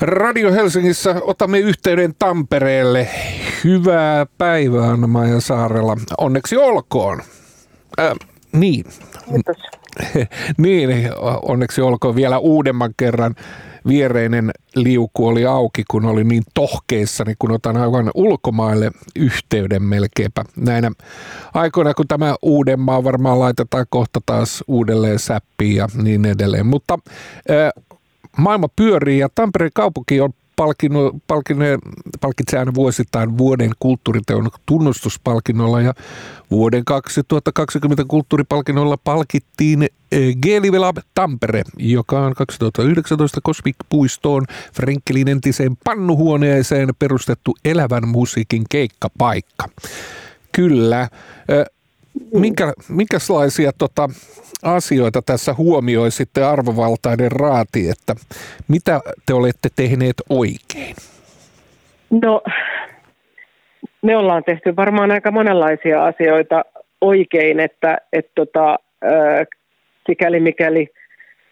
Radio Helsingissä otamme yhteyden Tampereelle. Hyvää päivää Anna-Maija Saarella. Onneksi olkoon. Äh, niin. Kiitos. niin, onneksi olkoon vielä uudemman kerran. Viereinen liuku oli auki, kun oli niin tohkeissa, niin kun otan aivan ulkomaille yhteyden melkeinpä. Näinä aikoina, kun tämä Uudenmaa varmaan laitetaan kohta taas uudelleen säppiin ja niin edelleen. Mutta äh, maailma pyörii ja Tampereen kaupunki on palkitsee aina vuosittain vuoden kulttuuriteon tunnustuspalkinnolla ja vuoden 2020 kulttuuripalkinnolla palkittiin eh, Gelivela Tampere, joka on 2019 Cosmic-puistoon Frenkelin entiseen pannuhuoneeseen perustettu elävän musiikin keikkapaikka. Kyllä. Minkä, minkälaisia tota, asioita tässä huomioisitte arvovaltainen raati, että mitä te olette tehneet oikein? No, me ollaan tehty varmaan aika monenlaisia asioita oikein, että et tota, äh, sikäli mikäli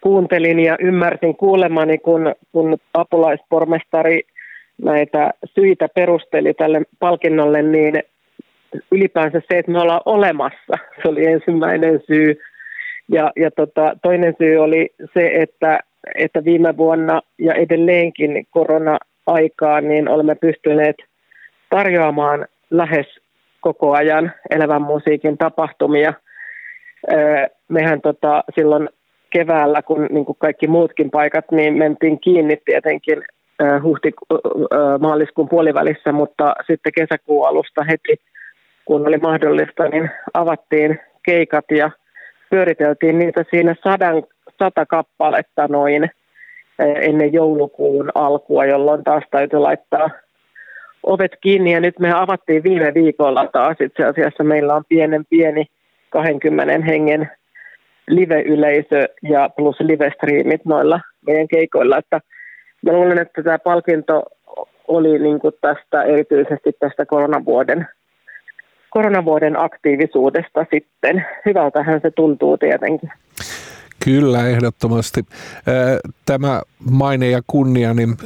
kuuntelin ja ymmärsin kuulemani, kun, kun apulaispormestari näitä syitä perusteli tälle palkinnolle, niin ylipäänsä se, että me ollaan olemassa, se oli ensimmäinen syy. Ja, ja tota, toinen syy oli se, että, että viime vuonna ja edelleenkin korona-aikaan niin olemme pystyneet tarjoamaan lähes koko ajan elävän musiikin tapahtumia. Mehän tota, silloin keväällä, kun niin kuin kaikki muutkin paikat, niin mentiin kiinni tietenkin huhti, maaliskuun puolivälissä, mutta sitten kesäkuun alusta heti, kun oli mahdollista, niin avattiin keikat ja – pyöriteltiin niitä siinä sadan, sata kappaletta noin eh, ennen joulukuun alkua, jolloin taas täytyy laittaa ovet kiinni. Ja nyt me avattiin viime viikolla taas. Itse asiassa meillä on pienen pieni 20 hengen live-yleisö ja plus live-striimit noilla meidän keikoilla. Että mä luulen, että tämä palkinto oli niin kuin tästä erityisesti tästä koronavuoden koronavuoden aktiivisuudesta sitten. Hyvältähän se tuntuu tietenkin. Kyllä, ehdottomasti. Tämä maine ja kunnia niin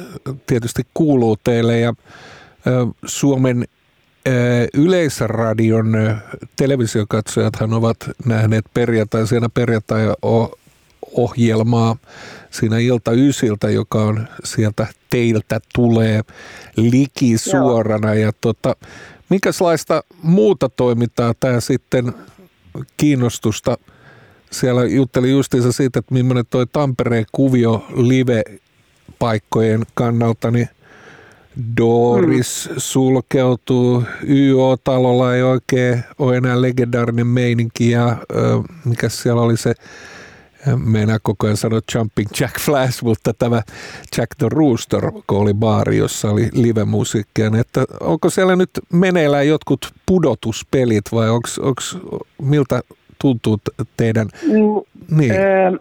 tietysti kuuluu teille ja Suomen Yleisradion televisiokatsojathan ovat nähneet perjantaisena perjantai-ohjelmaa siinä ilta ysiltä, joka on sieltä teiltä tulee liki suorana. Ja tota, Minkälaista muuta toimintaa tämä sitten kiinnostusta siellä jutteli justiinsa siitä, että millainen toi Tampereen kuvio live-paikkojen kannalta, niin Doris mm. sulkeutuu, YO-talolla ei oikein ole enää legendaarinen meininki ja mikä siellä oli se Meinaa koko ajan sanoa Jumping Jack Flash, mutta tämä Jack the Rooster, kun oli baari, jossa oli live-musiikkia, niin että onko siellä nyt meneillään jotkut pudotuspelit vai onko, miltä tuntuu teidän? Mm, niin. ö,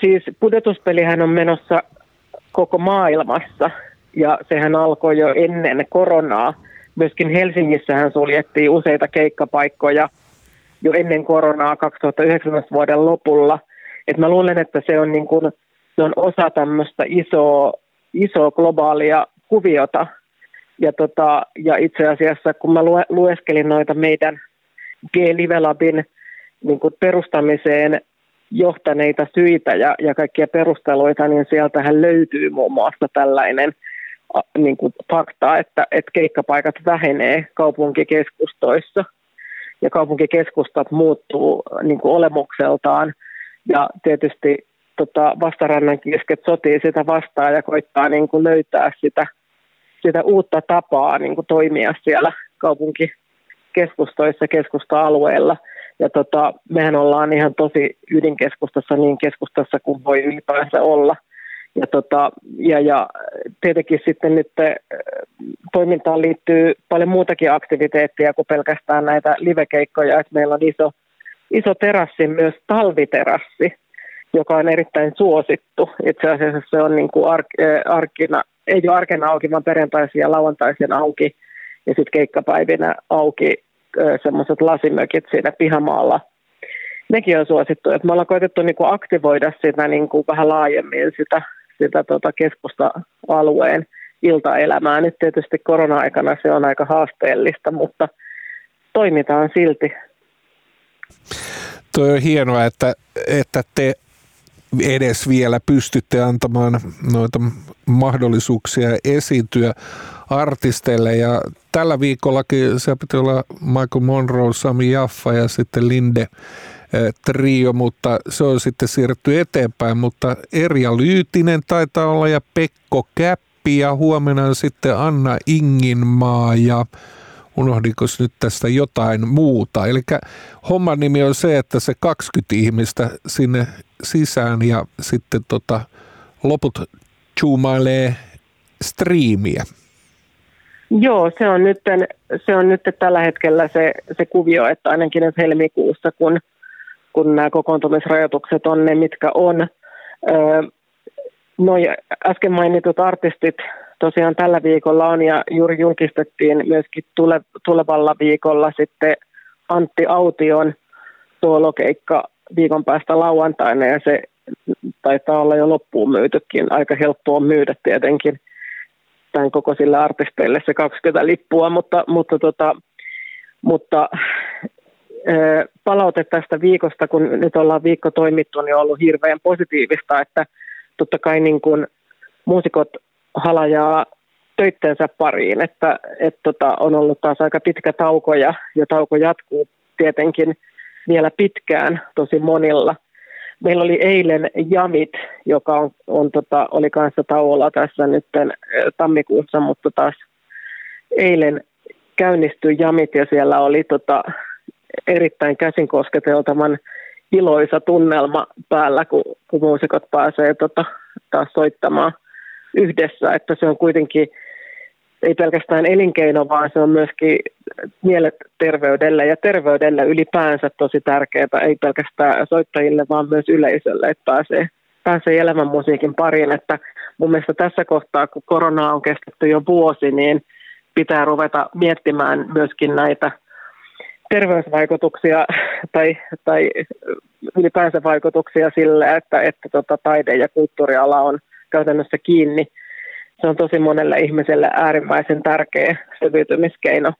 siis pudotuspelihän on menossa koko maailmassa ja sehän alkoi jo ennen koronaa. Myöskin Helsingissähän suljettiin useita keikkapaikkoja jo ennen koronaa 2019 vuoden lopulla – et mä luulen, että se on, niin kuin, se on osa tämmöistä isoa, isoa globaalia kuviota. Ja, tota, ja itse asiassa, kun mä lue, lueskelin noita meidän G-Live Labin niin kuin perustamiseen johtaneita syitä ja, ja kaikkia perusteluita, niin sieltähän löytyy muun muassa tällainen niin kuin fakta, että, että keikkapaikat vähenee kaupunkikeskustoissa ja kaupunkikeskustat muuttuu niin kuin olemukseltaan ja tietysti tota, vastarannan kisket sotii sitä vastaan ja koittaa niin kuin löytää sitä, sitä uutta tapaa niin kuin toimia siellä kaupunkikeskustoissa, keskusta-alueella. Ja tota, mehän ollaan ihan tosi ydinkeskustassa, niin keskustassa kuin voi ylipäänsä olla. Ja, tota, ja, ja tietenkin sitten nyt äh, toimintaan liittyy paljon muutakin aktiviteettia kuin pelkästään näitä livekeikkoja. että meillä on iso iso terassi, myös talviterassi, joka on erittäin suosittu. Itse asiassa se on niin kuin ark, arkina, ei ole arkena auki, vaan perjantaisin ja lauantaisin auki. Ja sitten keikkapäivinä auki semmoiset lasimökit siinä pihamaalla. Nekin on suosittu. Et me ollaan koitettu niin kuin aktivoida sitä niin kuin vähän laajemmin sitä, sitä tota keskusta-alueen iltaelämää. Nyt tietysti korona-aikana se on aika haasteellista, mutta toimitaan silti. Tuo on hienoa, että, että te edes vielä pystytte antamaan noita mahdollisuuksia esiintyä artisteille. Ja tällä viikollakin se piti olla Michael Monroe, Sami Jaffa ja sitten Linde eh, trio, mutta se on sitten siirretty eteenpäin. Mutta Erja Lyytinen taitaa olla ja Pekko Käppi ja huomenna sitten Anna Inginmaa ja unohdinko nyt tästä jotain muuta. Eli homman nimi on se, että se 20 ihmistä sinne sisään ja sitten tota, loput zoomailee striimiä. Joo, se on nyt, se on nyt tällä hetkellä se, se kuvio, että ainakin nyt helmikuussa, kun, kun nämä kokoontumisrajoitukset on ne, mitkä on. Öö, noi äsken mainitut artistit tosiaan tällä viikolla on ja juuri julkistettiin myöskin tule, tulevalla viikolla sitten Antti Aution soolokeikka viikon päästä lauantaina ja se taitaa olla jo loppuun myytykin. Aika helppoa myydä tietenkin tämän koko sille artisteille se 20 lippua, mutta, mutta, tota, mutta palaute tästä viikosta, kun nyt ollaan viikko toimittu, niin on ollut hirveän positiivista, että totta kai niin kuin muusikot halajaa töittensä pariin, että et tota, on ollut taas aika pitkä tauko ja, ja tauko jatkuu tietenkin vielä pitkään tosi monilla. Meillä oli eilen Jamit, joka on, on tota, oli kanssa tauolla tässä nyt tammikuussa, mutta taas eilen käynnistyi Jamit ja siellä oli tota, erittäin käsin kosketeltavan iloisa tunnelma päällä, kun, kun muusikot pääsee tota, taas soittamaan yhdessä, että se on kuitenkin ei pelkästään elinkeino, vaan se on myöskin mielenterveydelle ja terveydelle ylipäänsä tosi tärkeää, ei pelkästään soittajille, vaan myös yleisölle, että pääsee, pääsee elämän musiikin pariin. Että mun mielestä tässä kohtaa, kun korona on kestetty jo vuosi, niin pitää ruveta miettimään myöskin näitä terveysvaikutuksia tai, tai ylipäänsä vaikutuksia sille, että, että tota, taide- ja kulttuuriala on käytännössä kiinni. Se on tosi monelle ihmiselle äärimmäisen tärkeä selviytymiskeino.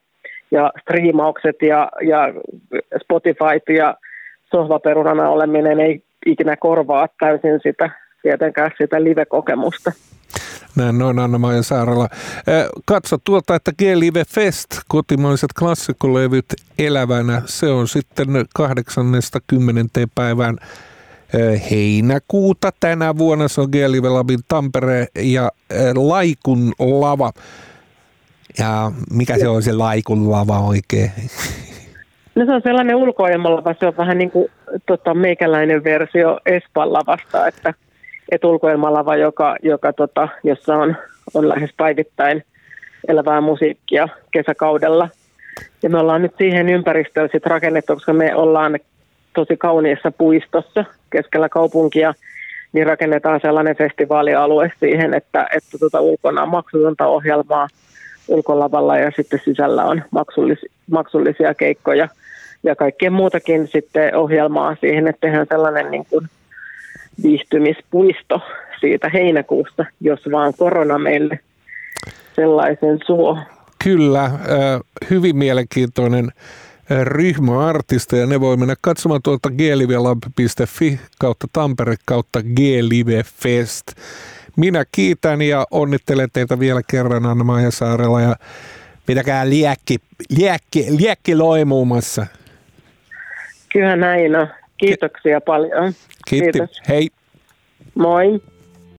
Ja striimaukset ja, ja Spotify ja sohvaperunana oleminen ei ikinä korvaa täysin sitä, tietenkään sitä live-kokemusta. Näin noin Anna-Maija Saarala. Katso tuolta, että G-Live Fest, kotimaiset klassikolevyt elävänä, se on sitten 80. päivään heinäkuuta tänä vuonna. Se on G-Live Labin Tampere ja Laikun lava. Ja mikä se on se Laikun lava oikein? No se on sellainen ulkoilmalava, se on vähän niin kuin tota, meikäläinen versio Espan lavasta, että et ulkoilmalava, joka, joka tota, jossa on, on lähes päivittäin elävää musiikkia kesäkaudella. Ja me ollaan nyt siihen ympäristöön sit rakennettu, koska me ollaan tosi kauniissa puistossa keskellä kaupunkia, niin rakennetaan sellainen festivaalialue siihen, että, että tota ulkona on maksutonta ohjelmaa ulkolavalla ja sitten sisällä on maksullis, maksullisia keikkoja ja kaikkien muutakin sitten ohjelmaa siihen, että tehdään sellainen niin kuin viihtymispuisto siitä heinäkuusta, jos vaan korona meille sellaisen suo. Kyllä, hyvin mielenkiintoinen ryhmä artisteja. Ne voi mennä katsomaan tuolta glivelab.fi kautta Tampere kautta glivefest. Minä kiitän ja onnittelen teitä vielä kerran Anna-Maija Saarella ja pitäkää liekki, liekki, liekki loimuumassa. Kyllä näin on. Kiitoksia paljon. Kiitti. Kiitos. Hei. Moi.